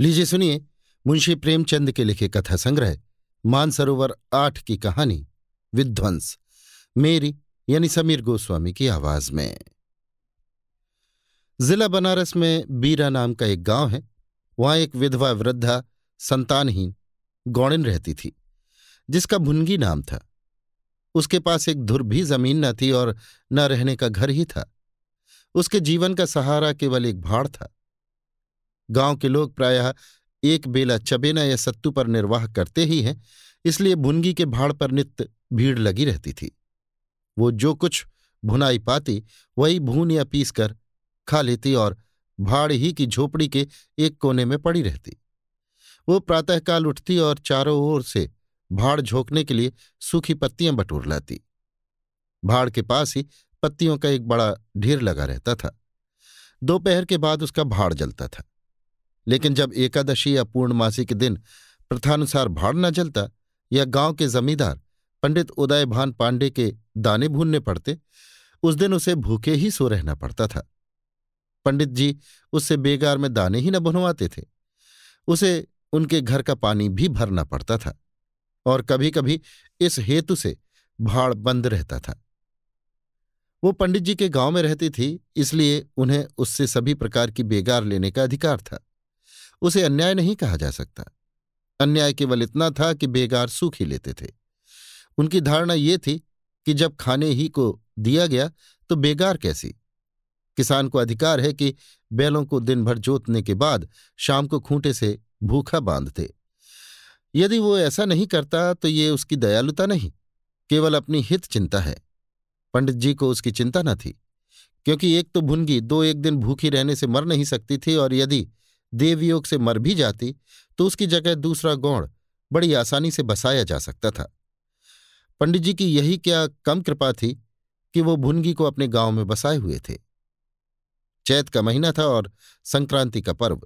लीजिए सुनिए मुंशी प्रेमचंद के लिखे कथा संग्रह, मानसरोवर आठ की कहानी, विध्वंस। मेरी, यानी समीर गोस्वामी की आवाज़ में। जिला बनारस में बीरा नाम का एक गाँव है, वहाँ एक विधवा वृद्धा संतानहीन गौड़िन रहती थी, जिसका भुनगी नाम था। उसके पास एक धुर भी ज़मीन न थी और न रहने का घर ही था। उसके जीवन का सहारा केवल एक भाड़ था। गाँव के लोग प्रायः एक बेला चबेना या सत्तू पर निर्वाह करते ही हैं, इसलिए भुनगी के भाड़ पर नित्य भीड़ लगी रहती थी। वो जो कुछ भुनाई पाती, वही भून या पीस कर खा लेती और भाड़ ही की झोपड़ी के एक कोने में पड़ी रहती। वो प्रातःकाल उठती और चारों ओर से भाड़ झोंकने के लिए सूखी पत्तियाँ बटोर लाती। भाड़ के पास ही पत्तियों का एक बड़ा ढेर लगा रहता था। दोपहर के बाद उसका भाड़ जलता था। लेकिन जब एकादशी या पूर्णमासी के दिन प्रथानुसार भाड़ न जलता या गाँव के जमींदार पंडित उदय भान पांडे के दाने भूनने पड़ते, उस दिन उसे भूखे ही सो रहना पड़ता था। पंडित जी उससे बेगार में दाने ही न भुनवाते थे। उसे उनके घर का पानी भी भरना पड़ता था और कभी कभी इस हेतु से भाड़ बंद रहता था। वो पंडित जी के गाँव में रहती थी, इसलिए उन्हें उससे सभी प्रकार की बेगार लेने का अधिकार था। उसे अन्याय नहीं कहा जा सकता। अन्याय केवल इतना था कि बेगार सूख ही लेते थे। उनकी धारणा ये थी कि जब खाने ही को दिया गया तो बेगार कैसी? किसान को अधिकार है कि बैलों को दिन भर जोतने के बाद शाम को खूंटे से भूखा बांधते। यदि वो ऐसा नहीं करता तो ये उसकी दयालुता नहीं, केवल अपनी हित चिंता है। पंडित जी को उसकी चिंता न थी, क्योंकि एक तो भुनगी दो एक दिन भूखी रहने से मर नहीं सकती थी और यदि देवयोग से मर भी जाती तो उसकी जगह दूसरा गौण बड़ी आसानी से बसाया जा सकता था। पंडित जी की यही क्या कम कृपा थी कि वो भुनगी को अपने गाँव में बसाए हुए थे। चैत का महीना था और संक्रांति का पर्व।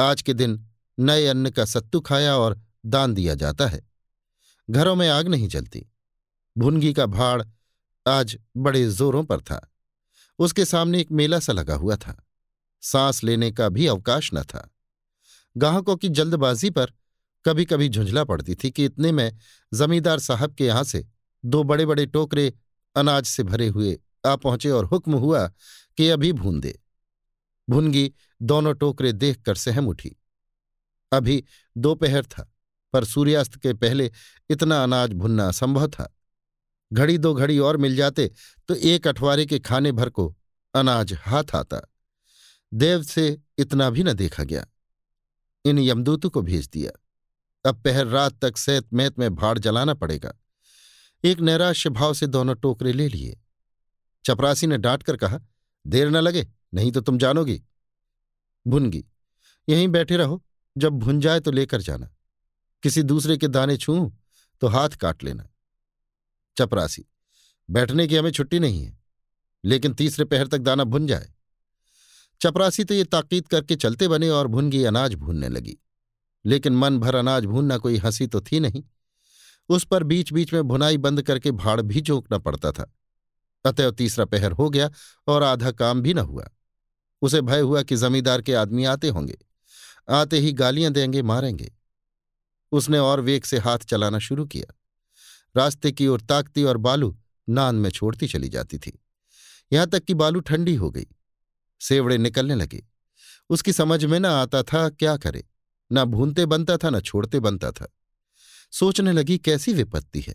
आज के दिन नए अन्न का सत्तू खाया और दान दिया जाता है। घरों में आग नहीं जलती। भुनगी का भाड़ आज बड़े जोरों पर था। उसके सामने एक मेला सा लगा हुआ था। सांस लेने का भी अवकाश न था। ग्राहकों की जल्दबाजी पर कभी कभी झुंझला पड़ती थी कि इतने में जमींदार साहब के यहाँ से दो बड़े बड़े टोकरे अनाज से भरे हुए आ पहुँचे और हुक्म हुआ कि अभी भून दे। भुनगी दोनों टोकरे देखकर सहम उठी। अभी दोपहर था, पर सूर्यास्त के पहले इतना अनाज भुनना असंभव था। घड़ी दो घड़ी और मिल जाते तो एक अठवारे के खाने भर को अनाज हाथ आता। देव से इतना भी न देखा गया। इन यमदूतों को भेज दिया। अब पहर रात तक सैत मैत में भाड़ जलाना पड़ेगा। एक नैराश्य भाव से दोनों टोकरे ले लिए। चपरासी ने डांट कर कहा, देर न लगे, नहीं तो तुम जानोगी। भुनगी, यहीं बैठे रहो, जब भुन जाए तो लेकर जाना। किसी दूसरे के दाने छू तो हाथ काट लेना। चपरासी, बैठने की हमें छुट्टी नहीं है, लेकिन तीसरे पहर तक दाना भुन जाए। चपरासी तो ये ताकीद करके चलते बने और भुनगी अनाज भूनने लगी। लेकिन मन भर अनाज भूनना कोई हँसी तो थी नहीं। उस पर बीच बीच में भुनाई बंद करके भाड़ भी झोंकना पड़ता था। अतएव तीसरा पहर हो गया और आधा काम भी न हुआ। उसे भय हुआ कि जमींदार के आदमी आते होंगे। आते ही गालियाँ देंगे, मारेंगे। उसने और वेग से हाथ चलाना शुरू किया। रास्ते की ओर ताकती और बालू नान में छोड़ती चली जाती थी। यहाँ तक कि बालू ठंडी हो गई। सेवड़े निकलने लगे। उसकी समझ में न आता था क्या करे। न भूनते बनता था, न छोड़ते बनता था। सोचने लगी, कैसी विपत्ति है?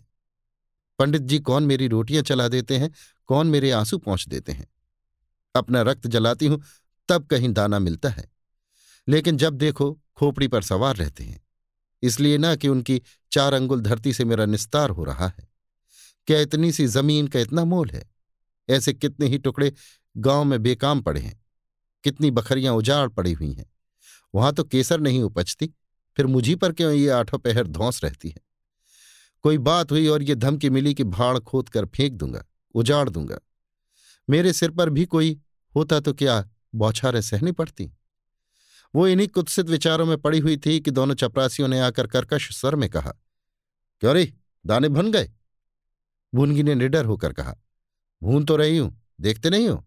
पंडित जी, कौन मेरी रोटियाँ चला देते हैं? कौन मेरे आँसू पहुँच देते हैं? अपना रक्त जलाती हूँ, तब कहीं दाना मिलता है। लेकिन जब देखो, खोपड़ी पर सवार रहते हैं। इसलिए ना कि उनकी चार अंगुल धरती से मेरा निस्तार हो रहा है। क्या इतनी सी ज़मीन का इतना मोल है? ऐसे कितने ही टुकड़े गाँव में बेकाम पड़े हैं। कितनी बखरियाँ उजाड़ पड़ी हुई हैं। वहाँ तो केसर नहीं उपजती, फिर मुझी पर क्यों ये आठों पहर धौंस रहती है? कोई बात हुई और ये धमकी मिली कि भाड़ खोद कर फेंक दूँगा, उजाड़ दूँगा। मेरे सिर पर भी कोई होता तो क्या बौछारें सहनी पड़ती? वो इन्हीं कुत्सित विचारों में पड़ी हुई थी कि दोनों चपरासियों ने आकर कर्कश स्वर में कहा, क्यों रे, दाने भन गए? भूनगी ने निडर होकर कहा, भून तो रही हूँ, देखते नहीं हो?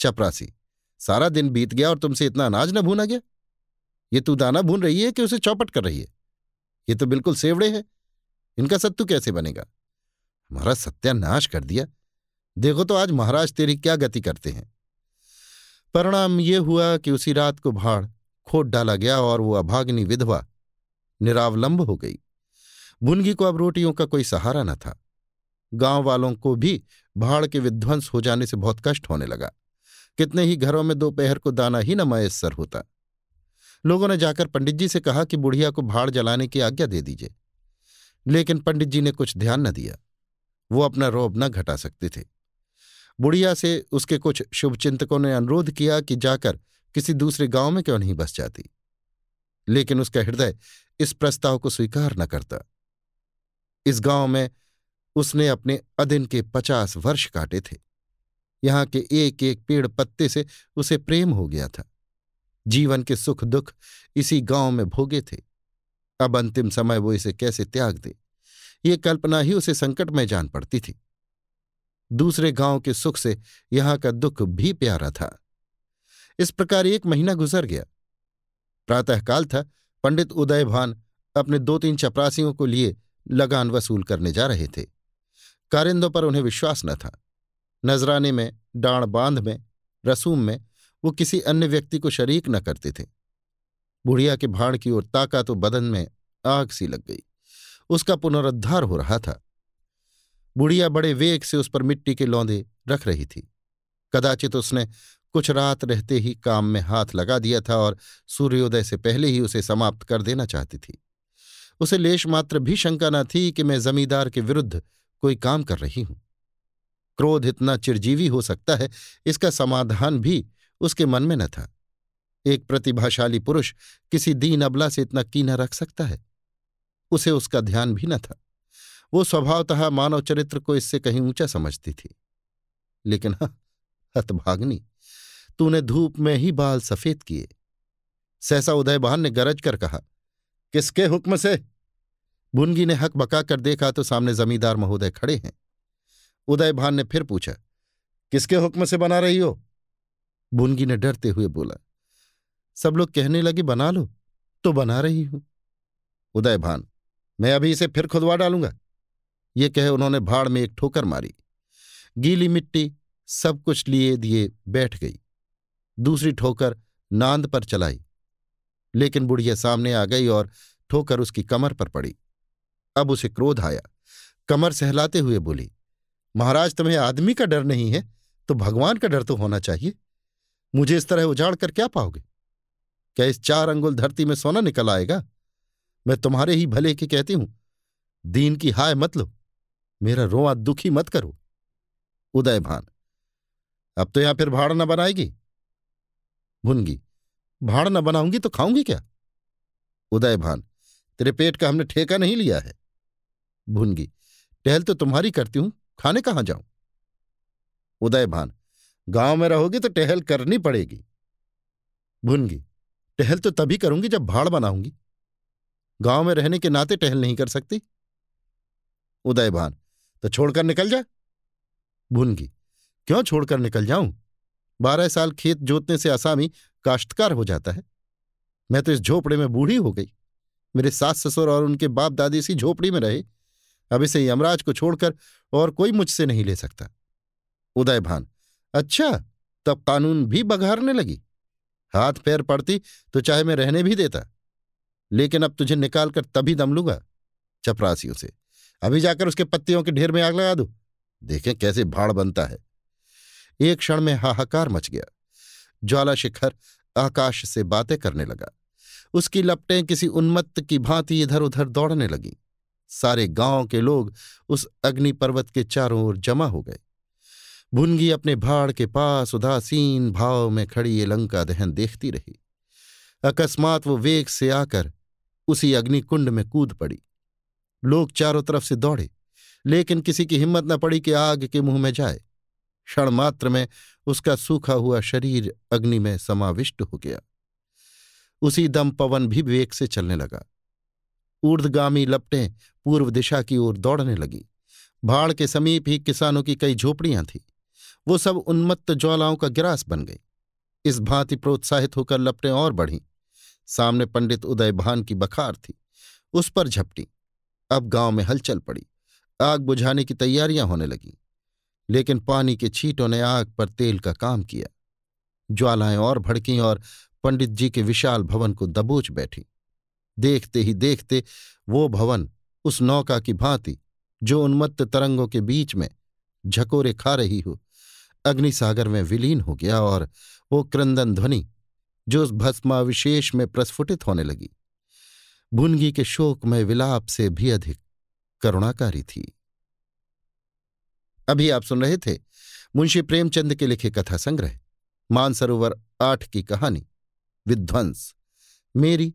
चपरासी। सारा दिन बीत गया और तुमसे इतना अनाज न भूना गया। ये तू दाना भून रही है कि उसे चौपट कर रही है? ये तो बिल्कुल सेवड़े है। इनका सत्तू कैसे बनेगा? हमारा सत्यानाश कर दिया। देखो तो आज महाराज तेरी क्या गति करते हैं। परिणाम ये हुआ कि उसी रात को भाड़ खोद डाला गया और वो अभाग्नि विधवा निरावलंब हो गई। भुनगी को अब रोटियों का कोई सहारा न था। गाँव वालों को भी भाड़ के विध्वंस हो जाने से बहुत कष्ट होने लगा। कितने ही घरों में दोपहर को दाना ही न मयसर होता। लोगों ने जाकर पंडित जी से कहा कि बुढ़िया को भाड़ जलाने की आज्ञा दे दीजिए। लेकिन पंडित जी ने कुछ ध्यान न दिया। वो अपना रोब न घटा सकते थे। बुढ़िया से उसके कुछ शुभचिंतकों ने अनुरोध किया कि जाकर किसी दूसरे गाँव में क्यों नहीं बस जाती। लेकिन उसका हृदय इस प्रस्ताव को स्वीकार न करता। इस गाँव में उसने अपने अदिन के पचास वर्ष काटे थे। यहाँ के एक एक पेड़ पत्ते से उसे प्रेम हो गया था। जीवन के सुख दुख इसी गाँव में भोगे थे। अब अंतिम समय वो इसे कैसे त्याग दे? ये कल्पना ही उसे संकट में जान पड़ती थी। दूसरे गाँव के सुख से यहाँ का दुख भी प्यारा था। इस प्रकार एक महीना गुजर गया। प्रातःकाल था। पंडित उदयभान अपने दो तीन चपरासियों को लिए लगान वसूल करने जा रहे थे। कारिंदों पर उन्हें विश्वास न था। नजराने में, डाण बाँध में, रसूम में वो किसी अन्य व्यक्ति को शरीक न करते थे। बुढ़िया के भाड़ की ओर ताका तो बदन में आग सी लग गई। उसका पुनरुद्धार हो रहा था। बुढ़िया बड़े वेग से उस पर मिट्टी के लौंदे रख रही थी। कदाचित उसने कुछ रात रहते ही काम में हाथ लगा दिया था और सूर्योदय से पहले ही उसे समाप्त कर देना चाहती थी। उसे लेश मात्र भी शंका न थी कि मैं जमींदार के विरुद्ध कोई काम कर रही हूँ। क्रोध इतना चिरजीवी हो सकता है, इसका समाधान भी उसके मन में न था। एक प्रतिभाशाली पुरुष किसी दीन अबला से इतना कीना रख सकता है? उसे उसका ध्यान भी न था। वो स्वभावतः मानव चरित्र को इससे कहीं ऊँचा समझती थी। लेकिन हाँ हतभाग्नि तूने धूप में ही बाल सफ़ेद किए। सहसा उदयबहान ने गरज कर कहा, किसके हुक्म से? बुनगी ने हक बका कर देखा तो सामने जमींदार महोदय खड़े हैं। उदयभान ने फिर पूछा, किसके हुक्म से बना रही हो? बुनगी ने डरते हुए बोला, सब लोग कहने लगे, बना लो तो बना रही हूँ। उदयभान, मैं अभी इसे फिर खुदवा डालूँगा। ये कहे उन्होंने भाड़ में एक ठोकर मारी। गीली मिट्टी सब कुछ लिए दिए बैठ गई। दूसरी ठोकर नांद पर चलाई। लेकिन बुढ़िया सामने आ गई और ठोकर उसकी कमर पर पड़ी। अब उसे क्रोध आया। कमर सहलाते हुए बोली महाराज, तुम्हें आदमी का डर नहीं है तो भगवान का डर तो होना चाहिए। मुझे इस तरह उजाड़ कर क्या पाओगे? क्या इस चार अंगुल धरती में सोना निकल आएगा? मैं तुम्हारे ही भले की कहती हूँ, दीन की हाय मत लो, मेरा रोआ दुखी मत करो। उदय भान, अब तो यहाँ फिर भाड़ न बनाएगी। भुनगी, भाड़ न बनाऊँगी तो खाऊँगी क्या? उदय भान, तेरे पेट का हमने ठेका नहीं लिया है। भुनगी, टहल तो तुम्हारी करती हूँ खाने कहाँ जाऊँ? उदय भान, गाँव में रहोगी तो टहल करनी पड़ेगी। भुनगी, टहल तो तभी करूँगी जब भाड़ बनाऊँगी। गाँव में रहने के नाते टहल नहीं कर सकती। उदयभान तो छोड़कर निकल जा। भुनगी, क्यों छोड़कर निकल जाऊँ? बारह साल खेत जोतने से असामी काश्तकार हो जाता है। मैं तो इस झोपड़े में बूढ़ी हो गई। मेरे सास ससुर और उनके बाप दादी इसी झोपड़ी में रहे। अब इसे यमराज को छोड़कर और कोई मुझसे नहीं ले सकता। उदय भान अच्छा तब कानून भी बघारने लगी। हाथ पैर पड़ती तो चाहे मैं रहने भी देता, लेकिन अब तुझे निकालकर तभी दम लूँगा। चपरासियों से, अभी जाकर उसके पत्तियों के ढेर में आग लगा दो। देखें कैसे भाड़ बनता है। एक क्षण में हाहाकार मच गया। ज्वाला शिखर आकाश से बातें करने लगा। उसकी लपटें किसी उन्मत्त की भांति इधर उधर दौड़ने लगीं। सारे गाँव के लोग उस अग्नि पर्वत के चारों ओर जमा हो गए। भुनगी अपने भाड़ के पास उदासीन भाव में खड़ी ये लंका दहन देखती रही। अकस्मात वो वेग से आकर उसी अग्निकुंड में कूद पड़ी। लोग चारों तरफ़ से दौड़े, लेकिन किसी की हिम्मत न पड़ी कि आग के मुँह में जाए। क्षण मात्र में उसका सूखा हुआ शरीर अग्नि में समाविष्ट हो गया। उसी दम पवन भी वेग से चलने लगा। ऊर्धगामी लपटें पूर्व दिशा की ओर दौड़ने लगी। भाड़ के समीप ही किसानों की कई झोपड़ियाँ थीं। वो सब उन्मत्त ज्वालाओं का गिरास बन गई। इस भांति प्रोत्साहित होकर लपटें और बढ़ीं। सामने पंडित उदयभान की बखार थी। उस पर झपटी। अब गाँव में हलचल पड़ी। आग बुझाने की तैयारियाँ होने लगीं। लेकिन पानी के छींटों ने आग पर तेल का काम किया। ज्वालाएँ और भड़कीं और पंडित जी के विशाल भवन को दबोच बैठी। देखते ही देखते वो भवन उस नौका की भांति, जो उन्मत्त तरंगों के बीच में झकोरे खा रही हो, अग्निसागर में विलीन हो गया और वो क्रंदन ध्वनि, जो उस भस्माविशेष में प्रस्फुटित होने लगी। भुनगी के शोक में विलाप से भी अधिक करुणाकारी थी। अभी आप सुन रहे थे मुंशी प्रेमचंद के लिखे कथा संग्रह, मानसरोवर आठ की कहानी, विध्वंस। मेरी